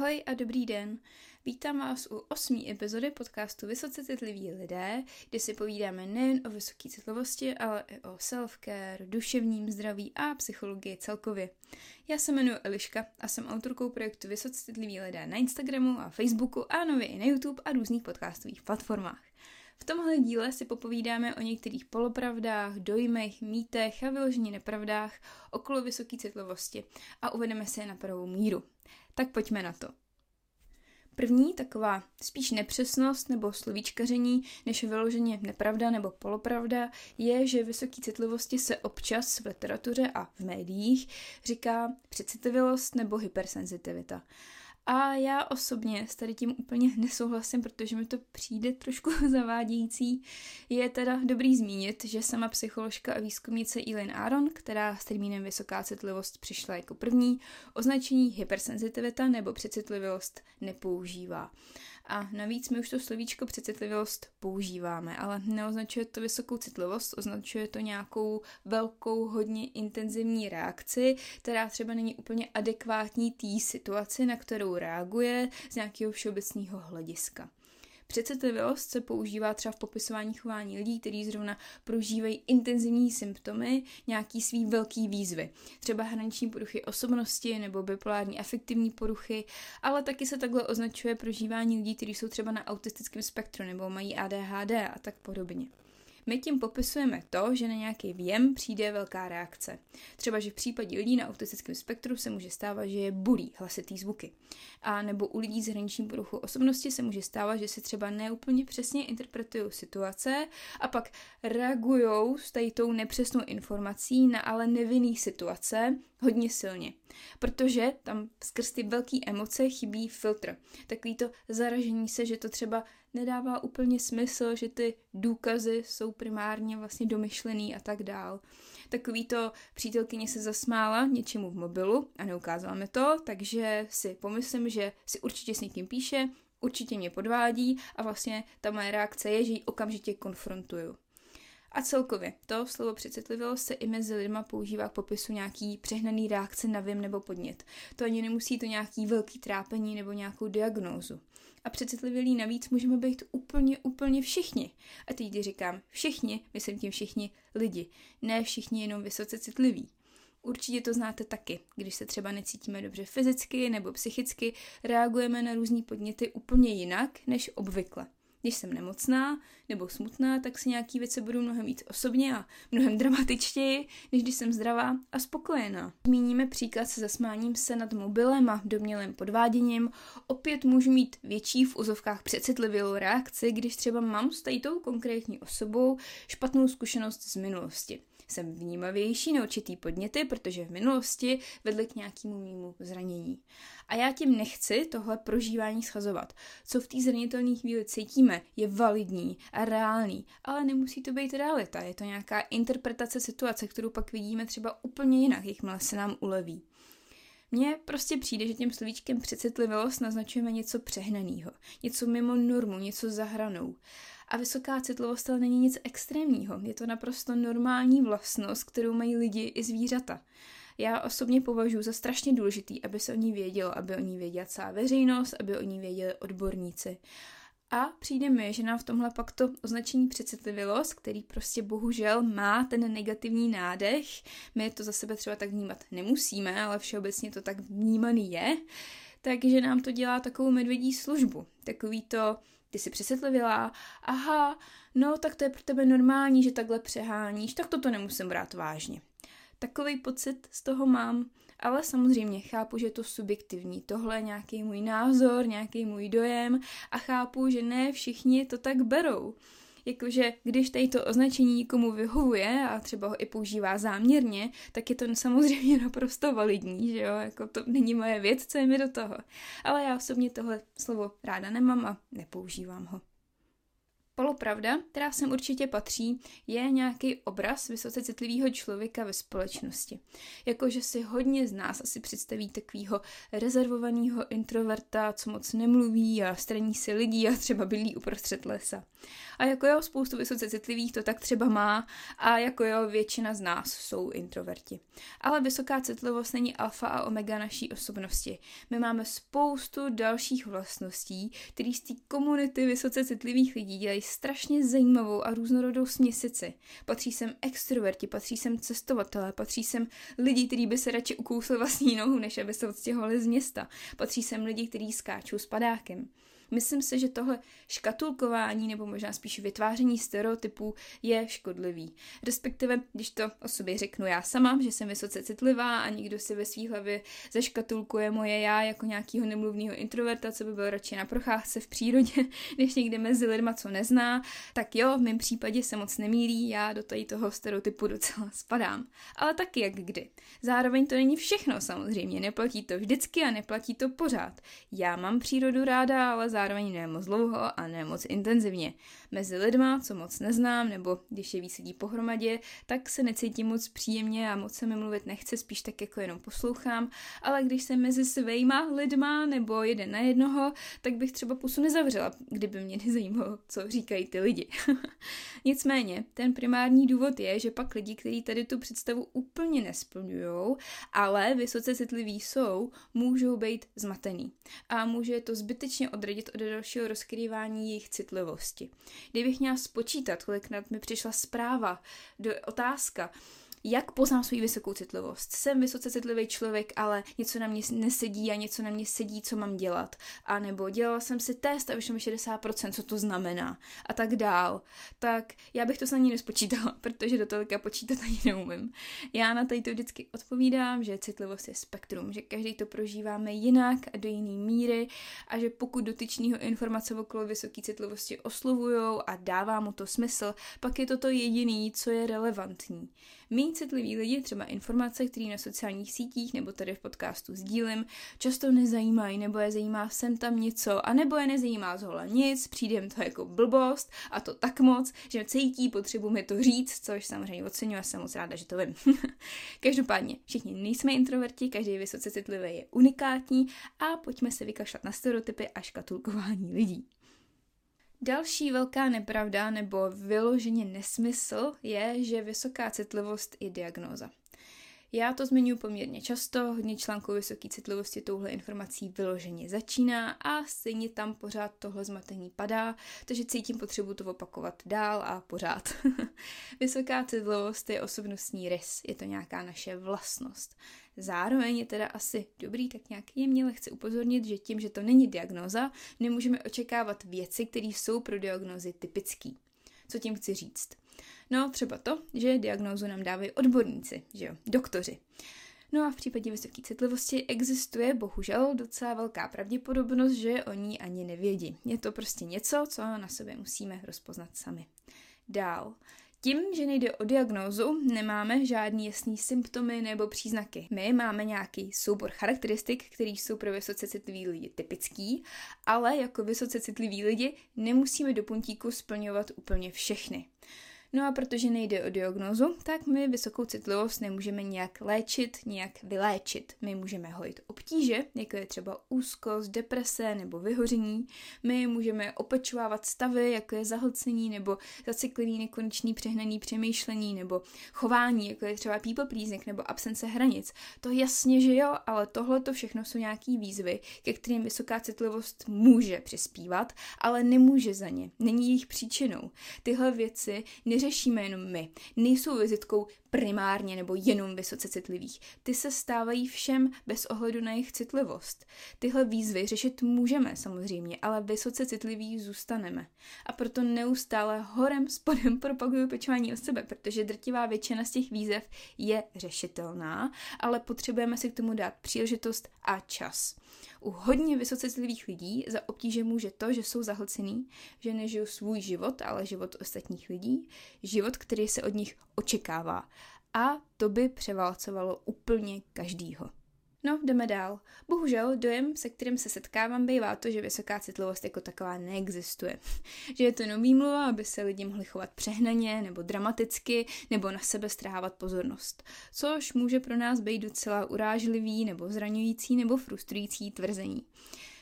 Ahoj a dobrý den. Vítám vás u osmý epizody podcastu Vysoce citliví lidé, kde si povídáme nejen o vysoké citlivosti, ale i o self-care, duševním zdraví a psychologii celkově. Já se jmenuji Eliška a jsem autorkou projektu Vysoce citliví lidé na Instagramu a Facebooku a nově i na YouTube a různých podcastových platformách. V tomhle díle si popovídáme o některých polopravdách, dojmech, mýtech a vyložení nepravdách okolo vysoké citlivosti a uvedeme se je na pravou míru. Tak pojďme na to. První taková spíš nepřesnost nebo slovíčkaření, než vyloženě nepravda nebo polopravda, je, že vysoký citlivosti se občas v literatuře a v médiích říká přecitlivost nebo hypersenzitivita. A já osobně s tady tím úplně nesouhlasím, protože mi to přijde trošku zavádějící. Je teda dobrý zmínit, že sama psycholožka a výzkumnice Eileen Aron, která s termínem vysoká citlivost přišla jako první, označení hypersenzitivita nebo přecitlivost nepoužívá. A navíc my už to slovíčko přecitlivost používáme, ale neoznačuje to vysokou citlivost, označuje to nějakou velkou, hodně intenzivní reakci, která třeba není úplně adekvátní té situaci, na kterou reaguje z nějakého všeobecného hlediska. Přecitlivost se používá třeba v popisování chování lidí, kteří zrovna prožívají intenzivní symptomy nějaký svý velký výzvy. Třeba hraniční poruchy osobnosti nebo bipolární afektivní poruchy, ale taky se takhle označuje prožívání lidí, kteří jsou třeba na autistickém spektru nebo mají ADHD a tak podobně. My tím popisujeme to, že na nějaký věm přijde velká reakce. Třeba, že v případě lidí na autistickém spektru se může stávat, že je bulí hlasitý zvuky. A nebo u lidí s hraničním poruchou osobnosti se může stávat, že si třeba neúplně přesně interpretují situace a pak reagují s tady tou nepřesnou informací na ale nevinný situace hodně silně. Protože tam skrz ty velké emoce chybí filtr. Takový to zaražení se, že to třeba nedává úplně smysl, že ty důkazy jsou primárně vlastně domyšlený a tak dál. Takový to přítelkyně se zasmála něčemu v mobilu a neukázala mi to, takže si pomyslím, že si určitě s někým píše, určitě mě podvádí a vlastně ta moje reakce je, že ji okamžitě konfrontuju. A celkově, to slovo přecitlivost se i mezi lidma používá k popisu nějaký přehnaný reakce na vím nebo podnět. To ani nemusí to nějaký velký trápení nebo nějakou diagnózu. A přecitlivělí navíc můžeme být úplně, úplně všichni. A teď, říkám všichni, myslím tím všichni lidi, ne všichni jenom vysoce citliví. Určitě to znáte taky, když se třeba necítíme dobře fyzicky nebo psychicky, reagujeme na různé podněty úplně jinak než obvykle. Když jsem nemocná nebo smutná, tak si nějaký věci budu mnohem víc osobně a mnohem dramatičtěji, než když jsem zdravá a spokojená. Zmíníme příklad se zasmáním se nad mobilem a domělým podváděním. Opět můžu mít větší v úzovkách přecitlivělou reakci, když třeba mám s tou konkrétní osobou špatnou zkušenost z minulosti jsem vnímavější na určitý podněty, protože v minulosti vedly k nějakému mýmu zranění. A já tím nechci tohle prožívání schazovat. Co v té zranitelné chvíli cítíme, je validní a reálný, ale nemusí to být realita. Je to nějaká interpretace situace, kterou pak vidíme třeba úplně jinak, jakmile se nám uleví. Mně prostě přijde, že tím slovíčkem přecitlivost naznačujeme něco přehnaného, něco mimo normu, něco za hranou. A vysoká citlivost ale není nic extrémního. Je to naprosto normální vlastnost, kterou mají lidi i zvířata. Já osobně považuji za strašně důležitý, aby se o ní vědělo, aby o ní věděla celá veřejnost, aby o ní věděli odborníci. A přijde mi, že nám v tomhle pak to označení přecitlivělost, který prostě bohužel má ten negativní nádech, my to za sebe třeba tak vnímat nemusíme, ale všeobecně to tak vnímaný je, takže nám to dělá takovou medvědí službu. Takový to, ty jsi přesvětlivila, aha, no tak to je pro tebe normální, že takhle přeháníš, tak toto nemusím brát vážně. Takový pocit z toho mám, ale samozřejmě chápu, že je to subjektivní. Tohle je nějaký můj názor, nějaký můj dojem a chápu, že ne všichni to tak berou. Jakože když tady to označení někomu vyhovuje a třeba ho i používá záměrně, tak je to samozřejmě naprosto validní, že jo, jako to není moje věc, co je mi do toho. Ale já osobně tohle slovo ráda nemám a nepoužívám ho. Polopravda, která sem určitě patří, je nějaký obraz vysoce citlivého člověka ve společnosti. Jakože si hodně z nás asi představí takového rezervovaného introverta, co moc nemluví a straní si lidí a třeba bydlí uprostřed lesa. A jako jo, spoustu vysoce citlivých to tak třeba má a jako jo, většina z nás jsou introverti. Ale vysoká citlivost není alfa a omega naší osobnosti. My máme spoustu dalších vlastností, které z té komunity vysoce citlivých lidí dělají strašně zajímavou a různorodou směsici. Patří sem extroverti, patří sem cestovatelé, patří sem lidi, kteří by se radši ukousli vlastní nohu, než aby se odstěhovali z města. Patří sem lidi, kteří skáčou s padákem. Myslím si, že tohle škatulkování nebo možná spíš vytváření stereotypů je škodlivý. Respektive, když to o sobě řeknu já sama, že jsem vysoce citlivá a nikdo si ve svý hlavě zaškatulkuje moje já jako nějakýho nemluvného introverta, co by byl radši na procházce v přírodě, než někde mezi lidma, co nezná, tak jo, v mém případě se moc nemílí, já do tady toho stereotypu docela spadám. Ale taky jak kdy. Zároveň to není všechno samozřejmě, neplatí to vždycky a neplatí to pořád. Já mám přírodu ráda, ale zároveň ne moc dlouho a ne moc intenzivně. Mezi lidma, co moc neznám, nebo když je víc lidí pohromadě, tak se necítím moc příjemně a moc se mi mluvit nechce, spíš tak jako jenom poslouchám, ale když jsem mezi svýma lidma nebo jeden na jednoho, tak bych třeba pusu nezavřela, kdyby mě nezajímalo, co říkají ty lidi. Nicméně, ten primární důvod je, že pak lidi, kteří tady tu představu úplně nesplňují, ale vysoce citliví jsou, můžou být zmatený. A může to zbytečně odradit od dalšího rozkrývání jejich citlivosti. Kdybych měla spočítat, kolikrát mi přišla zpráva, do, otázka, jak poznám svou vysokou citlivost. Jsem vysoce citlivý člověk, ale něco na mě nesedí a něco na mě sedí, co mám dělat. A nebo dělala jsem si test a vyšlo mi 60%, co to znamená. A tak dál. Tak já bych to s ní nespočítala, protože do tolika počítat ani neumím. Já na tady to vždycky odpovídám, že citlivost je spektrum, že každý to prožíváme jinak a do jiné míry a že pokud dotyčného informace okolo vysoké citlivosti oslovujou a dává mu to smysl, pak je to to jediný, co je relevantní. Mí citliví lidi třeba informace, které na sociálních sítích nebo tady v podcastu sdílím, často nezajímají nebo je zajímá sem tam něco a nebo je nezajímá zhola nic, přijde jim to jako blbost a to tak moc, že cítí potřebu mi to říct, což samozřejmě oceňuji a jsem moc ráda, že to vím. Každopádně, všichni nejsme introverti, každý vysoce citlivý je unikátní a pojďme se vykašlat na stereotypy a škatulkování lidí. Další velká nepravda nebo vyloženě nesmysl je, že vysoká citlivost je diagnóza. Já to zmiňuji poměrně často, hodně článků vysoké citlivosti touhle informací vyloženě začíná a stejně tam pořád tohle zmatení padá, takže cítím potřebu to opakovat dál a pořád. Vysoká citlivost je osobnostní rys, je to nějaká naše vlastnost. Zároveň je teda asi dobrý tak nějak jemně lehce upozornit, že tím, že to není diagnoza, nemůžeme očekávat věci, které jsou pro diagnozy typické. Co tím chci říct? No třeba to, že diagnózu nám dávají odborníci, že jo, doktoři. No a v případě vysoké citlivosti existuje bohužel docela velká pravděpodobnost, že oni ani nevědí. Je to prostě něco, co na sobě musíme rozpoznat sami. Dál. Tím, že nejde o diagnózu, nemáme žádný jasný symptomy nebo příznaky. My máme nějaký soubor charakteristik, který jsou pro vysoce citliví lidi typický, ale jako vysoce citliví lidi nemusíme do puntíku splňovat úplně všechny. No a protože nejde o diagnózu, tak my vysokou citlivost nemůžeme nějak léčit, nějak vyléčit. My můžeme hojit obtíže, jako je třeba úzkost, deprese nebo vyhoření. My můžeme opečovávat stavy, jako je zahlcení nebo zaciklivý nekonečný přehnaný přemýšlení nebo chování, jako je třeba people pleasing nebo absence hranic. To jasně, že jo, ale tohle to všechno jsou nějaký výzvy, ke kterým vysoká citlivost může přispívat, ale nemůže za ně. Není jejich příčinou. Tyhle věci neřešíme jenom my. Nejsou vizitkou primárně nebo jenom vysoce citlivých. Ty se stávají všem bez ohledu na jejich citlivost. Tyhle výzvy řešit můžeme samozřejmě, ale vysoce citliví zůstaneme. A proto neustále horem spodem propaguju pečování o sebe, protože drtivá většina z těch výzev je řešitelná, ale potřebujeme si k tomu dát příležitost a čas. U hodně vysoce citlivých lidí za obtíže může to, že jsou zahlcený, že nežijou svůj život, ale život ostatních lidí, život, který se od nich očekává. A to by převálcovalo úplně každýho. No, jdeme dál. Bohužel dojem, se kterým se setkávám, bývá to, že vysoká citlivost jako taková neexistuje. že je to nový mluva, aby se lidi mohli chovat přehnaně nebo dramaticky, nebo na sebe strávat pozornost. Což může pro nás být docela urážlivý nebo zraňující nebo frustrující tvrzení.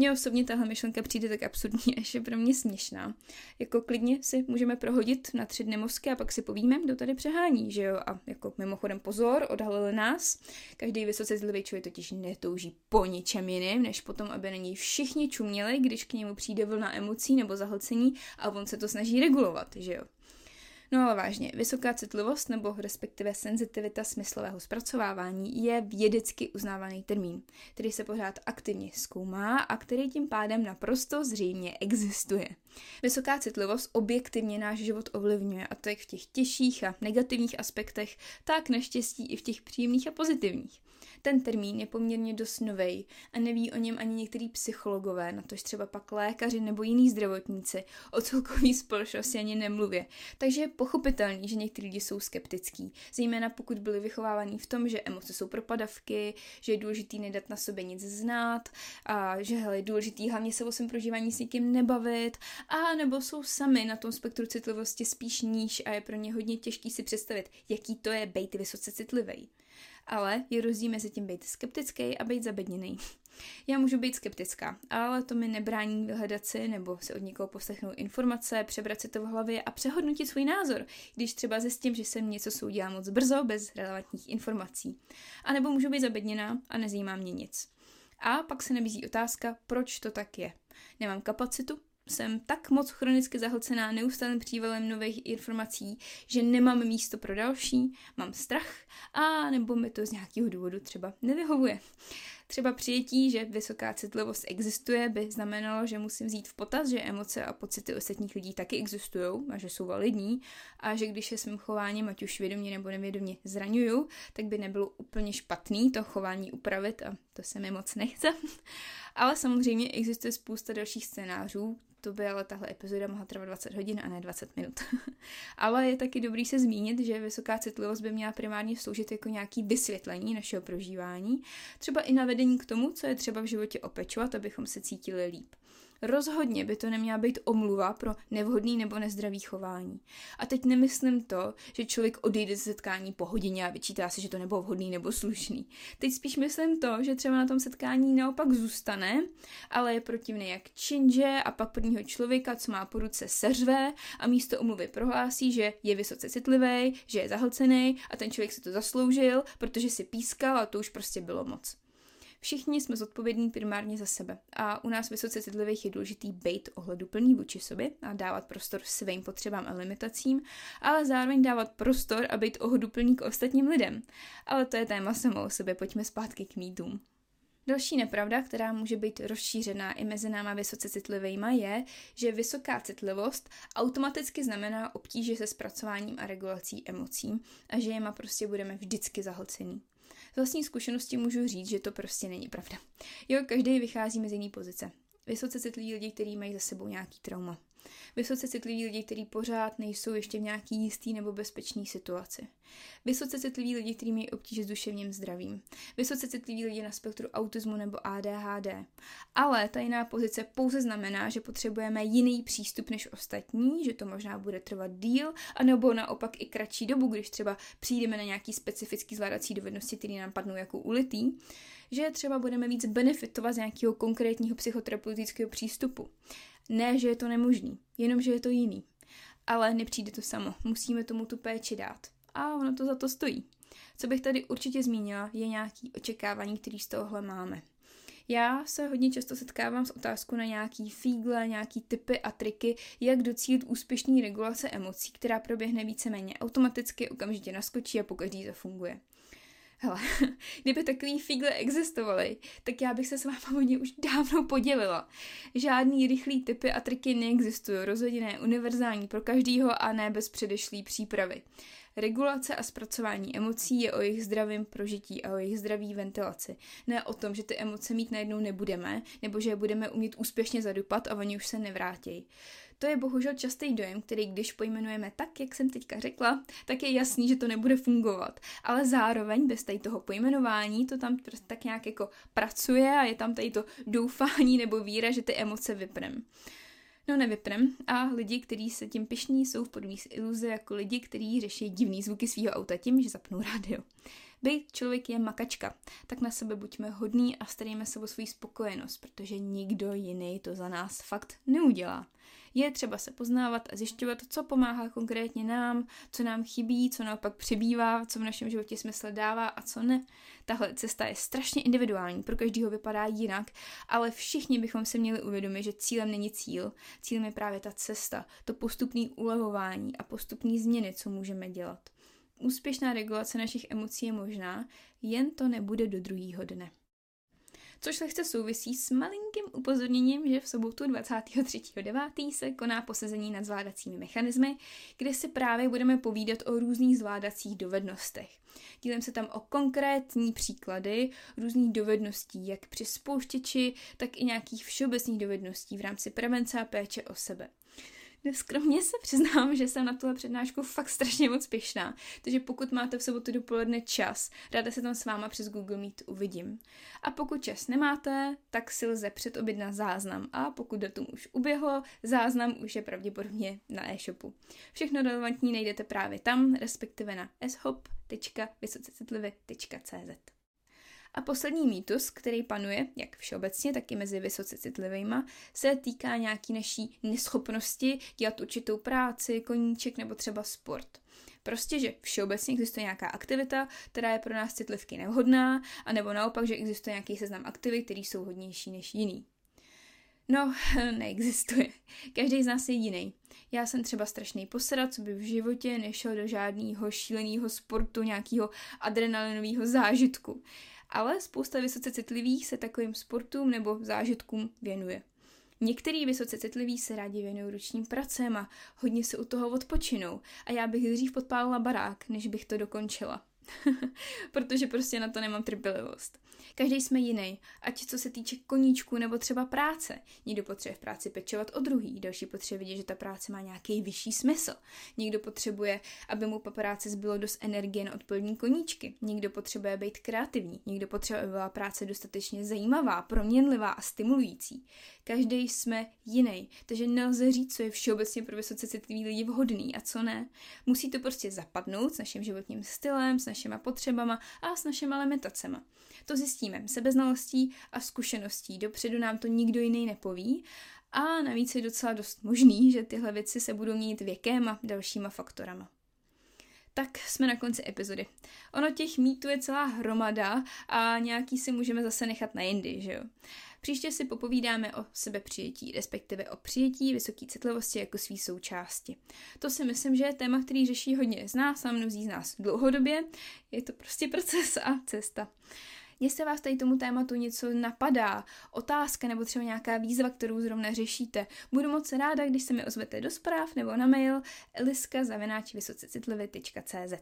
Mně osobně tahle myšlenka přijde tak absurdní, až je pro mě směšná. Jako klidně si můžeme prohodit na tři dny mozky a pak si povíme, kdo tady přehání, že jo? A jako mimochodem pozor, odhalili nás. Každý vysoce zlivý člověk totiž netouží po ničem jiným, než potom, aby na něj všichni čuměli, když k němu přijde vlna emocí nebo zahlcení a on se to snaží regulovat, že jo? No ale vážně, vysoká citlivost nebo respektive senzitivita smyslového zpracovávání je vědecky uznávaný termín, který se pořád aktivně zkoumá a který tím pádem naprosto zřejmě existuje. Vysoká citlivost objektivně náš život ovlivňuje a to jak v těch těžších a negativních aspektech, tak naštěstí i v těch příjemných a pozitivních. Ten termín je poměrně dost novej a neví o něm ani některý psychologové, natož třeba pak lékaři nebo jiní zdravotníci, o celkový společnosti ani nemluvě. Takže je pochopitelný, že někteří lidi jsou skeptický, zejména pokud byli vychovávaní v tom, že emoce jsou propadavky, že je důležitý nedat na sobě nic znát a že hele, je důležitý hlavně se o svém prožívání s někým nebavit a nebo jsou sami na tom spektru citlivosti spíš níž a je pro ně hodně těžký si představit, jaký to je být vysoce citlivý ale je rozdíl mezi tím být skeptický a být zabedněný. Já můžu být skeptická, ale to mi nebrání vyhledat si nebo si od někoho poslechnout informace, přebrat si to v hlavě a přehodnotit svůj názor, když třeba zjistím, že jsem něco soudila moc brzo, bez relevantních informací. A nebo můžu být zabedněná a nezajímá mě nic. A pak se nabízí otázka, proč to tak je. Nemám kapacitu, jsem tak moc chronicky zahlcená neustálým přívalem nových informací, že nemám místo pro další, mám strach a nebo mi to z nějakého důvodu třeba nevyhovuje. Třeba přijetí, že vysoká citlivost existuje, by znamenalo, že musím vzít v potaz, že emoce a pocity ostatních lidí taky existují a že jsou validní a že když je svým chováním, ať už vědomě nebo nevědomě zraňuju, tak by nebylo úplně špatný to chování upravit a to se mi moc nechce. Ale samozřejmě existuje spousta dalších scénářů, to by ale tahle epizoda mohla trvat 20 hodin a ne 20 minut. ale je taky dobrý se zmínit, že vysoká citlivost by měla primárně sloužit jako nějaký vysvětlení našeho prožívání, třeba i navedení k tomu, co je třeba v životě opečovat, abychom se cítili líp. Rozhodně by to neměla být omluva pro nevhodný nebo nezdravý chování. A teď nemyslím to, že člověk odejde ze setkání po hodině a vyčítá se, že to nebylo vhodný nebo slušný. Teď spíš myslím to, že třeba na tom setkání naopak zůstane, ale je protivný jak činže a pak prvního člověka, co má po ruce, seřve a místo omluvy prohlásí, že je vysoce citlivý, že je zahlcený a ten člověk si to zasloužil, protože si pískal a to už prostě bylo moc. Všichni jsme zodpovědní primárně za sebe a u nás vysoce citlivých je důležitý být ohleduplný vůči sobě a dávat prostor svým potřebám a limitacím, ale zároveň dávat prostor a být ohleduplný k ostatním lidem. Ale to je téma samo o sobě, pojďme zpátky k mýtům. Další nepravda, která může být rozšířená i mezi náma vysoce citlivýma, je, že vysoká citlivost automaticky znamená obtíže se zpracováním a regulací emocí a že jema prostě budeme vždycky zahlcený. Z vlastní zkušenosti můžu říct, že to prostě není pravda. Jo, každý vychází z jiný pozice. Vysoce citliví lidi, kteří mají za sebou nějaký trauma vysoce citliví lidi, kteří pořád nejsou ještě v nějaký jistý nebo bezpečný situaci. Vysoce citliví lidi, kteří mají obtíže s duševním zdravím. Vysoce citliví lidi na spektru autismu nebo ADHD. Ale ta jiná pozice pouze znamená, že potřebujeme jiný přístup než ostatní, že to možná bude trvat díl, anebo naopak i kratší dobu, když třeba přijdeme na nějaký specifický zvládací dovednosti, které nám padnou jako ulitý že třeba budeme víc benefitovat z nějakého konkrétního psychoterapeutického přístupu. Ne, že je to nemožný, jenom že je to jiný. Ale nepřijde to samo, musíme tomu tu péči dát. A ono to za to stojí. Co bych tady určitě zmínila, je nějaký očekávání, který z tohohle máme. Já se hodně často setkávám s otázkou na nějaký fígle, nějaký typy a triky, jak docílit úspěšný regulace emocí, která proběhne víceméně automaticky, okamžitě naskočí a pokaždý zafunguje. Hele, kdyby takový fígle existovaly, tak já bych se s váma o ně už dávno podělila. Žádný rychlý typy a triky neexistují, rozhodně ne univerzální pro každýho a ne bez předešlý přípravy. Regulace a zpracování emocí je o jejich zdravém prožití a o jejich zdraví ventilaci. Ne o tom, že ty emoce mít najednou nebudeme, nebo že je budeme umět úspěšně zadupat a oni už se nevrátí. To je bohužel častý dojem, který když pojmenujeme tak, jak jsem teďka řekla, tak je jasný, že to nebude fungovat. Ale zároveň bez tady toho pojmenování to tam prostě tak nějak jako pracuje a je tam tady to doufání nebo víra, že ty emoce vypnem. No nevypnem a lidi, kteří se tím pišní, jsou v podobné iluze jako lidi, kteří řeší divný zvuky svého auta tím, že zapnou rádio. Být člověk je makačka, tak na sebe buďme hodní a starejme se o svou spokojenost, protože nikdo jiný to za nás fakt neudělá. Je třeba se poznávat a zjišťovat, co pomáhá konkrétně nám, co nám chybí, co naopak přibývá, co v našem životě smysl dává a co ne. Tahle cesta je strašně individuální, pro každého vypadá jinak, ale všichni bychom se měli uvědomit, že cílem není cíl. Cílem je právě ta cesta, to postupné ulevování a postupné změny, co můžeme dělat. Úspěšná regulace našich emocí je možná, jen to nebude do druhého dne což lehce souvisí s malinkým upozorněním, že v sobotu 23.9. se koná posezení nad zvládacími mechanismy, kde si právě budeme povídat o různých zvládacích dovednostech. Dílím se tam o konkrétní příklady různých dovedností, jak při spouštěči, tak i nějakých všeobecných dovedností v rámci prevence a péče o sebe. Skromně se přiznám, že jsem na tuhle přednášku fakt strašně moc pěšná, takže pokud máte v sobotu dopoledne čas, ráda se tam s váma přes Google Meet uvidím. A pokud čas nemáte, tak si lze předobjednat záznam a pokud datum už uběhlo, záznam už je pravděpodobně na e-shopu. Všechno relevantní najdete právě tam, respektive na shop.vysocecitlivy.cz. A poslední mýtus, který panuje, jak všeobecně, tak i mezi vysoce citlivými, se týká nějaký naší neschopnosti dělat určitou práci, koníček nebo třeba sport. Prostě, že všeobecně existuje nějaká aktivita, která je pro nás citlivky nevhodná, anebo naopak, že existuje nějaký seznam aktivit, které jsou hodnější než jiný. No, neexistuje. Každý z nás je jiný. Já jsem třeba strašný posedat, co by v životě nešel do žádného šíleného sportu, nějakého adrenalinového zážitku ale spousta vysoce citlivých se takovým sportům nebo zážitkům věnuje. Některý vysoce citliví se rádi věnují ručním pracem a hodně se u toho odpočinou a já bych dřív podpálila barák, než bych to dokončila. Protože prostě na to nemám trpělivost. Každý jsme jiný, ať co se týče koníčku nebo třeba práce. Někdo potřebuje v práci pečovat o druhý, další potřebuje vidět, že ta práce má nějaký vyšší smysl. Někdo potřebuje, aby mu po práci zbylo dost energie na odpolední koníčky. Někdo potřebuje být kreativní, někdo potřebuje, aby byla práce dostatečně zajímavá, proměnlivá a stimulující. Každý jsme jiný, takže nelze říct, co je všeobecně pro vysoce citlivý lidi vhodný a co ne. Musí to prostě zapadnout s naším životním stylem, s našimi potřebama a s našimi limitacemi. To zjistíme sebeznalostí a zkušeností. Dopředu nám to nikdo jiný nepoví a navíc je docela dost možný, že tyhle věci se budou měnit věkem a dalšíma faktorama. Tak jsme na konci epizody. Ono těch mýtů je celá hromada a nějaký si můžeme zase nechat na jindy, že jo? Příště si popovídáme o sebepřijetí, respektive o přijetí vysoké citlivosti jako svý součásti. To si myslím, že je téma, který řeší hodně z nás a mnozí z nás dlouhodobě. Je to prostě proces a cesta. Jestli vás tady tomu tématu něco napadá, otázka nebo třeba nějaká výzva, kterou zrovna řešíte, budu moc ráda, když se mi ozvete do zpráv nebo na mail eliska.vysocecitlivy.cz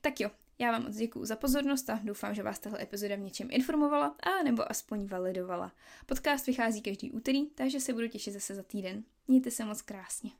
Tak jo, já vám moc děkuju za pozornost a doufám, že vás tahle epizoda v něčem informovala a nebo aspoň validovala. Podcast vychází každý úterý, takže se budu těšit zase za týden. Mějte se moc krásně.